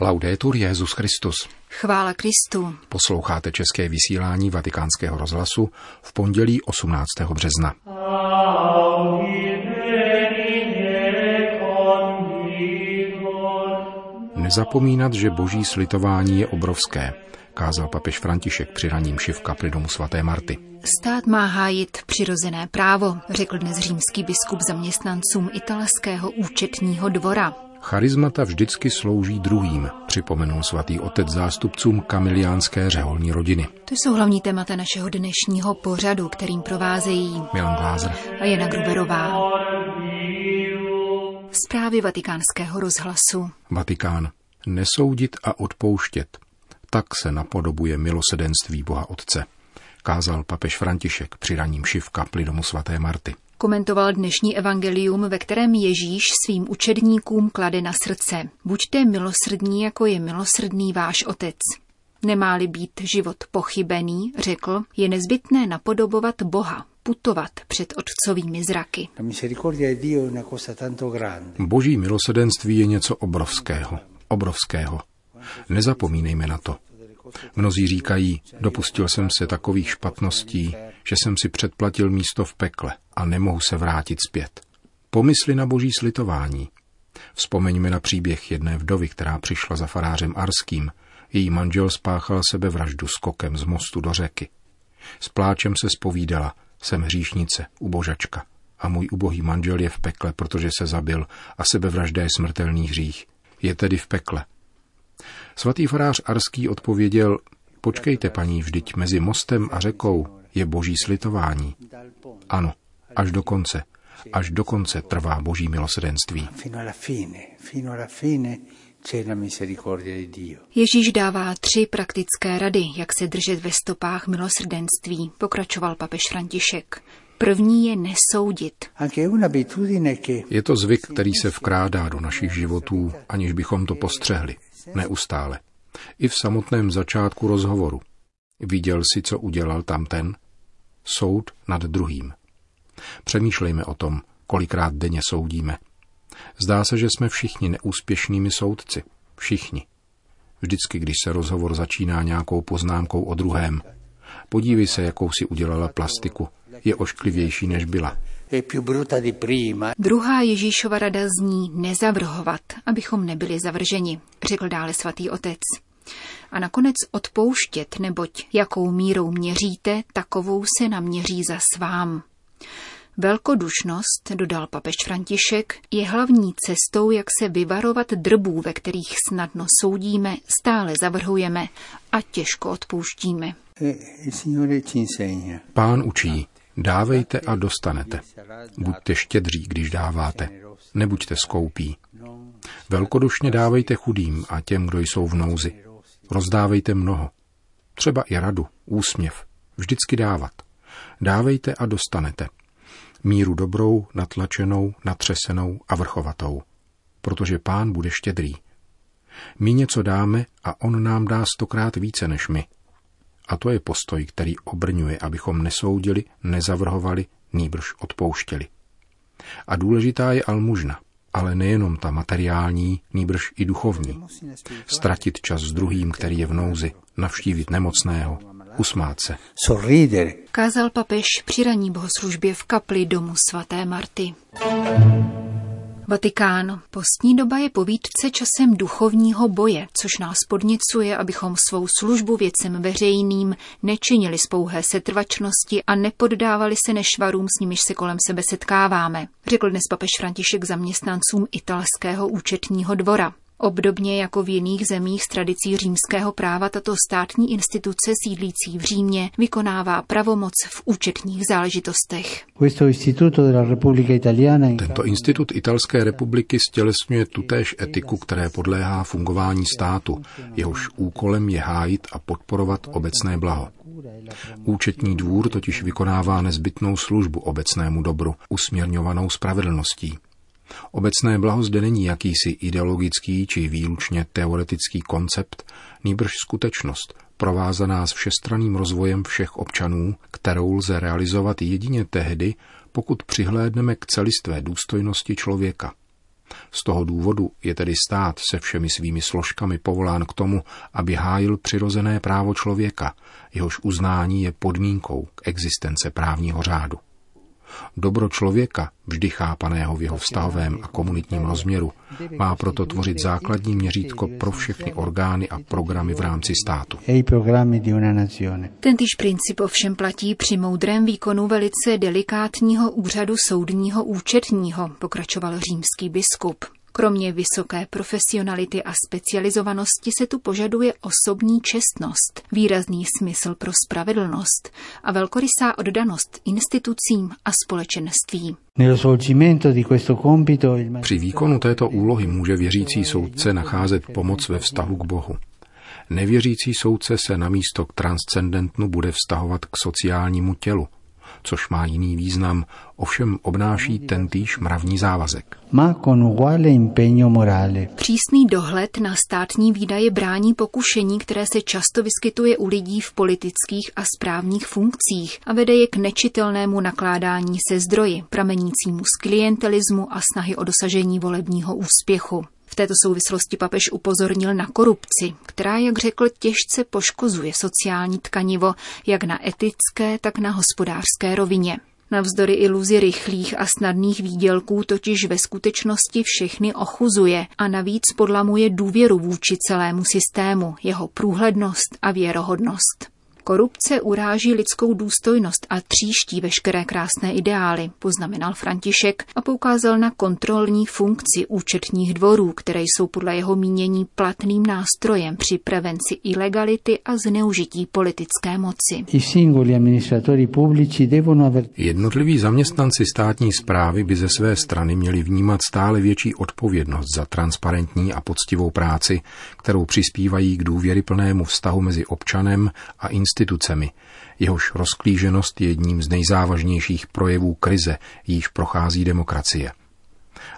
Laudetur Jezus Christus. Chvála Kristu. Posloucháte české vysílání Vatikánského rozhlasu v pondělí 18. března. Nezapomínat, že boží slitování je obrovské, kázal papež František při raním šiv kapli domu svaté Marty. Stát má hájit přirozené právo, řekl dnes římský biskup zaměstnancům italského účetního dvora. Charizmata vždycky slouží druhým, připomenul svatý otec zástupcům kamiliánské řeholní rodiny. To jsou hlavní témata našeho dnešního pořadu, kterým provázejí Milan Glázer a Jana Gruberová. Zprávy vatikánského rozhlasu. Vatikán. Nesoudit a odpouštět. Tak se napodobuje milosedenství Boha Otce, kázal papež František při raním šiv kapli domu svaté Marty komentoval dnešní evangelium, ve kterém Ježíš svým učedníkům klade na srdce. Buďte milosrdní, jako je milosrdný váš otec. Nemáli být život pochybený, řekl, je nezbytné napodobovat Boha, putovat před otcovými zraky. Boží milosedenství je něco obrovského. Obrovského. Nezapomínejme na to. Mnozí říkají, dopustil jsem se takových špatností, že jsem si předplatil místo v pekle a nemohu se vrátit zpět. Pomysli na boží slitování. Vzpomeňme na příběh jedné vdovy, která přišla za farářem Arským. Její manžel spáchal sebevraždu skokem z mostu do řeky. S pláčem se spovídala, jsem hříšnice, ubožačka. A můj ubohý manžel je v pekle, protože se zabil a sebevražda je smrtelný hřích. Je tedy v pekle. Svatý farář Arský odpověděl, počkejte paní, vždyť mezi mostem a řekou je boží slitování. Ano, až do konce. Až do konce trvá boží milosedenství. Ježíš dává tři praktické rady, jak se držet ve stopách milosrdenství, pokračoval papež František. První je nesoudit. Je to zvyk, který se vkrádá do našich životů, aniž bychom to postřehli. Neustále. I v samotném začátku rozhovoru. Viděl si, co udělal tamten? Soud nad druhým. Přemýšlejme o tom, kolikrát denně soudíme. Zdá se, že jsme všichni neúspěšnými soudci. Všichni. Vždycky, když se rozhovor začíná nějakou poznámkou o druhém. Podívej se, jakou si udělala plastiku. Je ošklivější, než byla. Druhá Ježíšova rada zní nezavrhovat, abychom nebyli zavrženi, řekl dále svatý otec. A nakonec odpouštět, neboť jakou mírou měříte, takovou se naměří za svám. Velkodušnost, dodal papež František, je hlavní cestou, jak se vyvarovat drbů, ve kterých snadno soudíme, stále zavrhujeme a těžko odpouštíme. Pán učí, dávejte a dostanete. Buďte štědří, když dáváte. Nebuďte skoupí. Velkodušně dávejte chudým a těm, kdo jsou v nouzi. Rozdávejte mnoho. Třeba i radu, úsměv. Vždycky dávat. Dávejte a dostanete. Míru dobrou, natlačenou, natřesenou a vrchovatou. Protože pán bude štědrý. My něco dáme a on nám dá stokrát více než my. A to je postoj, který obrňuje, abychom nesoudili, nezavrhovali, nýbrž odpouštěli. A důležitá je almužna, ale nejenom ta materiální, nýbrž i duchovní. Stratit čas s druhým, který je v nouzi, navštívit nemocného, usmát se. Kázal papež při raní bohoslužbě v kapli domu svaté Marty. Vatikán. Postní doba je povídce časem duchovního boje, což nás podnicuje, abychom svou službu věcem veřejným nečinili z pouhé setrvačnosti a nepoddávali se nešvarům, s nimiž se kolem sebe setkáváme, řekl dnes papež František zaměstnancům italského účetního dvora. Obdobně jako v jiných zemích s tradicí římského práva tato státní instituce sídlící v Římě vykonává pravomoc v účetních záležitostech. Tento institut Italské republiky stělesňuje tutéž etiku, které podléhá fungování státu, jehož úkolem je hájit a podporovat obecné blaho. Účetní dvůr totiž vykonává nezbytnou službu obecnému dobru, usměrňovanou spravedlností. Obecné blaho zde není jakýsi ideologický či výlučně teoretický koncept, nýbrž skutečnost, provázaná s všestraným rozvojem všech občanů, kterou lze realizovat jedině tehdy, pokud přihlédneme k celistvé důstojnosti člověka. Z toho důvodu je tedy stát se všemi svými složkami povolán k tomu, aby hájil přirozené právo člověka, jehož uznání je podmínkou k existence právního řádu. Dobro člověka, vždy chápaného v jeho vztahovém a komunitním rozměru, má proto tvořit základní měřítko pro všechny orgány a programy v rámci státu. Tentýž princip ovšem platí při moudrém výkonu velice delikátního úřadu soudního účetního, pokračoval římský biskup. Kromě vysoké profesionality a specializovanosti se tu požaduje osobní čestnost, výrazný smysl pro spravedlnost a velkorysá oddanost institucím a společenství. Při výkonu této úlohy může věřící soudce nacházet pomoc ve vztahu k Bohu. Nevěřící soudce se na místo k transcendentnu bude vztahovat k sociálnímu tělu, což má jiný význam, ovšem obnáší tentýž mravní závazek. Přísný dohled na státní výdaje brání pokušení, které se často vyskytuje u lidí v politických a správních funkcích a vede je k nečitelnému nakládání se zdroji, pramenícímu z klientelismu a snahy o dosažení volebního úspěchu. V této souvislosti papež upozornil na korupci, která, jak řekl, těžce poškozuje sociální tkanivo, jak na etické, tak na hospodářské rovině. Navzdory iluzi rychlých a snadných výdělků totiž ve skutečnosti všechny ochuzuje a navíc podlamuje důvěru vůči celému systému, jeho průhlednost a věrohodnost. Korupce uráží lidskou důstojnost a tříští veškeré krásné ideály, poznamenal František a poukázal na kontrolní funkci účetních dvorů, které jsou podle jeho mínění platným nástrojem při prevenci ilegality a zneužití politické moci. Jednotliví zaměstnanci státní zprávy by ze své strany měli vnímat stále větší odpovědnost za transparentní a poctivou práci, kterou přispívají k důvěryplnému vztahu mezi občanem a institucemi institucemi, jehož rozklíženost je jedním z nejzávažnějších projevů krize, již prochází demokracie.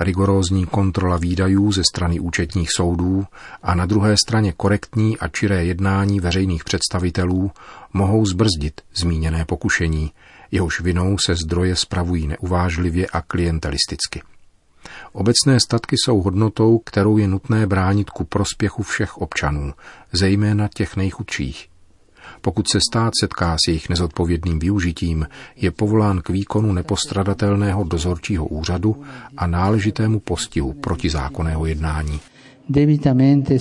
Rigorózní kontrola výdajů ze strany účetních soudů a na druhé straně korektní a čiré jednání veřejných představitelů mohou zbrzdit zmíněné pokušení, jehož vinou se zdroje spravují neuvážlivě a klientelisticky. Obecné statky jsou hodnotou, kterou je nutné bránit ku prospěchu všech občanů, zejména těch nejchudších, pokud se stát setká s jejich nezodpovědným využitím, je povolán k výkonu nepostradatelného dozorčího úřadu a náležitému postihu protizákonného jednání debitamente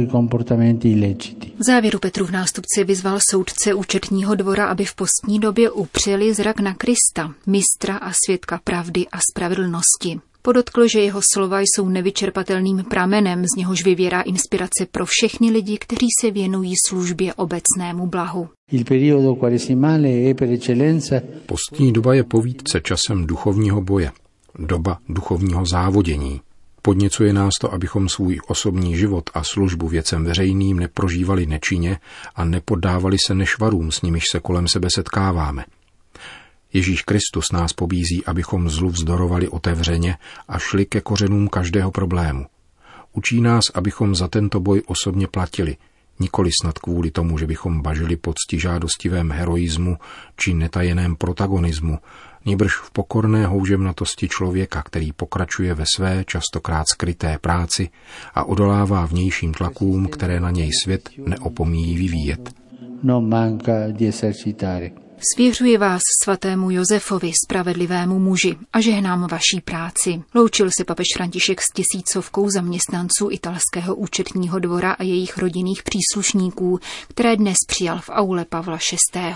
i comportamenti illeciti. V závěru Petru v nástupci vyzval soudce účetního dvora, aby v postní době upřeli zrak na Krista, mistra a svědka pravdy a spravedlnosti. Podotkl, že jeho slova jsou nevyčerpatelným pramenem, z něhož vyvěrá inspirace pro všechny lidi, kteří se věnují službě obecnému blahu. Postní doba je povídce časem duchovního boje, doba duchovního závodění. Podněcuje nás to, abychom svůj osobní život a službu věcem veřejným neprožívali nečině a nepoddávali se nešvarům, s nimiž se kolem sebe setkáváme – Ježíš Kristus nás pobízí, abychom zlu vzdorovali otevřeně a šli ke kořenům každého problému. Učí nás, abychom za tento boj osobně platili, nikoli snad kvůli tomu, že bychom bažili pod žádostivém heroismu či netajeném protagonismu, níbrž v pokorné houževnatosti člověka, který pokračuje ve své častokrát skryté práci a odolává vnějším tlakům, které na něj svět neopomíjí vyvíjet. No manca di esercitare. Svěřuji vás svatému Josefovi, spravedlivému muži, a žehnám vaší práci. Loučil se papež František s tisícovkou zaměstnanců italského účetního dvora a jejich rodinných příslušníků, které dnes přijal v aule Pavla VI.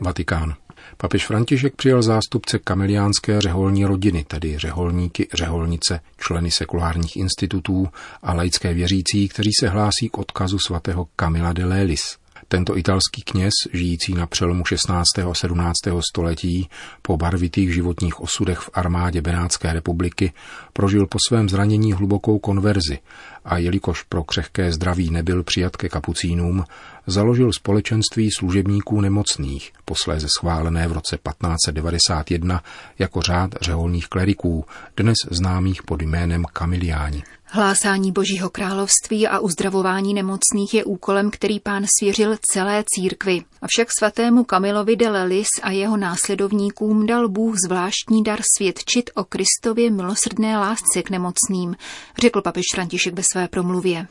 Vatikán. Papež František přijal zástupce kameliánské řeholní rodiny, tedy řeholníky, řeholnice, členy sekulárních institutů a laické věřící, kteří se hlásí k odkazu svatého Camila de Lelis. Tento italský kněz, žijící na přelomu 16. a 17. století, po barvitých životních osudech v armádě Benátské republiky, prožil po svém zranění hlubokou konverzi a jelikož pro křehké zdraví nebyl přijat ke kapucínům, založil společenství služebníků nemocných, posléze schválené v roce 1591 jako řád řeholních kleriků, dnes známých pod jménem Kamiliáni. Hlásání Božího království a uzdravování nemocných je úkolem, který pán svěřil celé církvi. Avšak svatému Kamilovi de Lelis a jeho následovníkům dal Bůh zvláštní dar svědčit o Kristově milosrdné lásce k nemocným, řekl papež František ve své promluvě.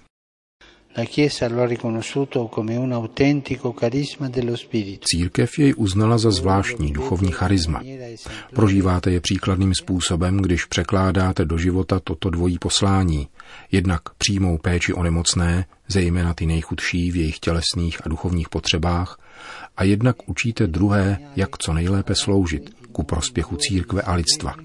Církev jej uznala za zvláštní duchovní charisma. Prožíváte je příkladným způsobem, když překládáte do života toto dvojí poslání. Jednak přímou péči o nemocné, zejména ty nejchudší v jejich tělesných a duchovních potřebách, a jednak učíte druhé, jak co nejlépe sloužit ku prospěchu církve a lidstva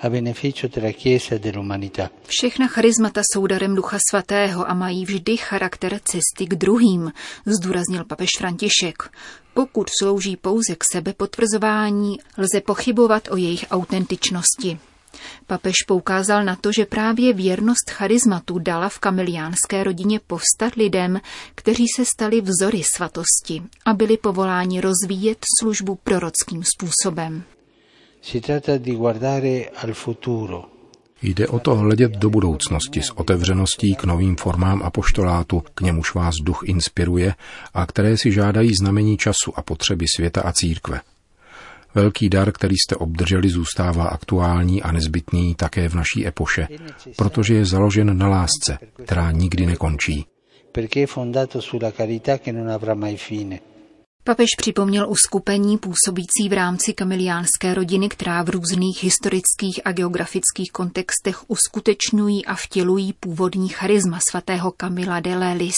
a beneficio della Chiesa e dell'umanità. Všechna charizmata jsou darem Ducha Svatého a mají vždy charakter cesty k druhým, zdůraznil papež František. Pokud slouží pouze k sebe potvrzování, lze pochybovat o jejich autentičnosti. Papež poukázal na to, že právě věrnost charizmatu dala v kamiliánské rodině povstat lidem, kteří se stali vzory svatosti a byli povoláni rozvíjet službu prorockým způsobem. Jde o to hledět do budoucnosti s otevřeností k novým formám apoštolátu, k němuž vás duch inspiruje a které si žádají znamení času a potřeby světa a církve. Velký dar, který jste obdrželi, zůstává aktuální a nezbytný také v naší epoše, protože je založen na lásce, která nikdy nekončí. Perché è fondato sulla carità che non avrà mai fine. Papež připomněl uskupení působící v rámci kamiliánské rodiny, která v různých historických a geografických kontextech uskutečňují a vtělují původní charisma svatého Kamila de Lelis.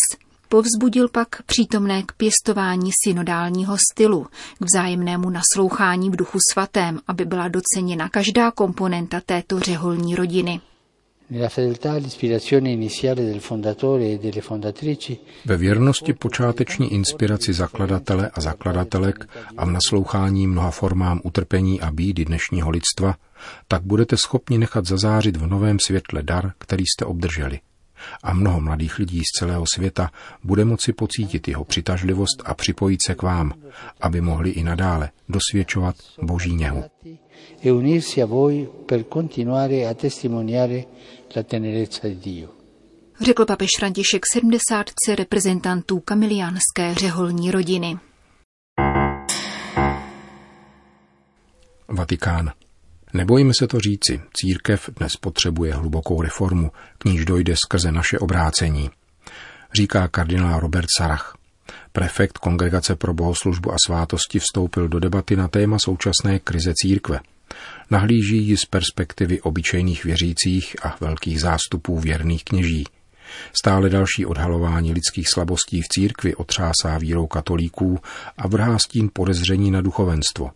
Povzbudil pak přítomné k pěstování synodálního stylu, k vzájemnému naslouchání v duchu svatém, aby byla doceněna každá komponenta této řeholní rodiny. E Ve věrnosti počáteční inspiraci zakladatele a zakladatelek a v naslouchání mnoha formám utrpení a bídy dnešního lidstva, tak budete schopni nechat zazářit v novém světle dar, který jste obdrželi. A mnoho mladých lidí z celého světa bude moci pocítit jeho přitažlivost a připojit se k vám, aby mohli i nadále dosvědčovat Boží něhu e unirsi a voi per continuare a testimoniare la tenerezza di Dio. Řekl papež František 70 reprezentantů kamiliánské řeholní rodiny. Vatikán. Nebojíme se to říci, církev dnes potřebuje hlubokou reformu, k níž dojde skrze naše obrácení, říká kardinál Robert Sarach. Prefekt Kongregace pro bohoslužbu a svátosti vstoupil do debaty na téma současné krize církve. Nahlíží ji z perspektivy obyčejných věřících a velkých zástupů věrných kněží. Stále další odhalování lidských slabostí v církvi otřásá vírou katolíků a vrhá stín podezření na duchovenstvo.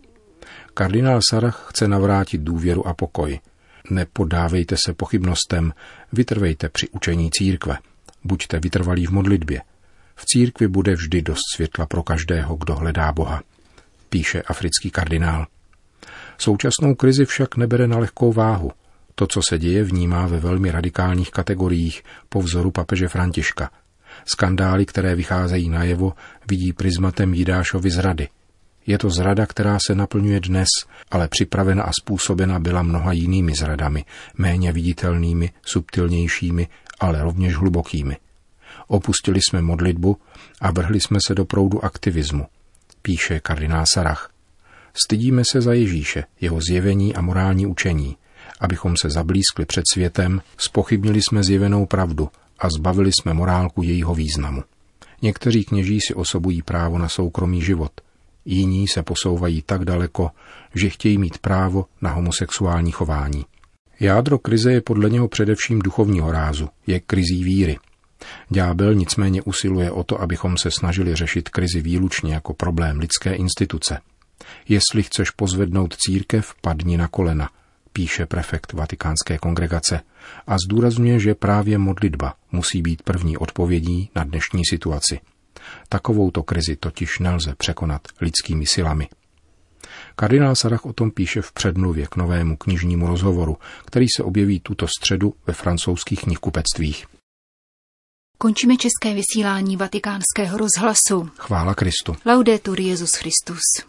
Kardinál Sarach chce navrátit důvěru a pokoj. Nepodávejte se pochybnostem, vytrvejte při učení církve. Buďte vytrvalí v modlitbě. V církvi bude vždy dost světla pro každého, kdo hledá Boha, píše africký kardinál. Současnou krizi však nebere na lehkou váhu. To, co se děje, vnímá ve velmi radikálních kategoriích po vzoru papeže Františka. Skandály, které vycházejí najevo, vidí prismatem Jidášovy zrady. Je to zrada, která se naplňuje dnes, ale připravena a způsobena byla mnoha jinými zradami, méně viditelnými, subtilnějšími, ale rovněž hlubokými. Opustili jsme modlitbu a vrhli jsme se do proudu aktivismu, píše kardinál Sarach. Stydíme se za Ježíše, jeho zjevení a morální učení. Abychom se zablízkli před světem, spochybnili jsme zjevenou pravdu a zbavili jsme morálku jejího významu. Někteří kněží si osobují právo na soukromý život, jiní se posouvají tak daleko, že chtějí mít právo na homosexuální chování. Jádro krize je podle něho především duchovního rázu, je krizí víry. Ďábel nicméně usiluje o to, abychom se snažili řešit krizi výlučně jako problém lidské instituce – Jestli chceš pozvednout církev, padni na kolena, píše prefekt Vatikánské kongregace a zdůrazňuje, že právě modlitba musí být první odpovědí na dnešní situaci. Takovouto krizi totiž nelze překonat lidskými silami. Kardinál Sarach o tom píše v předmluvě k novému knižnímu rozhovoru, který se objeví tuto středu ve francouzských knihkupectvích. Končíme české vysílání vatikánského rozhlasu. Chvála Kristu. Laudetur Jezus Christus.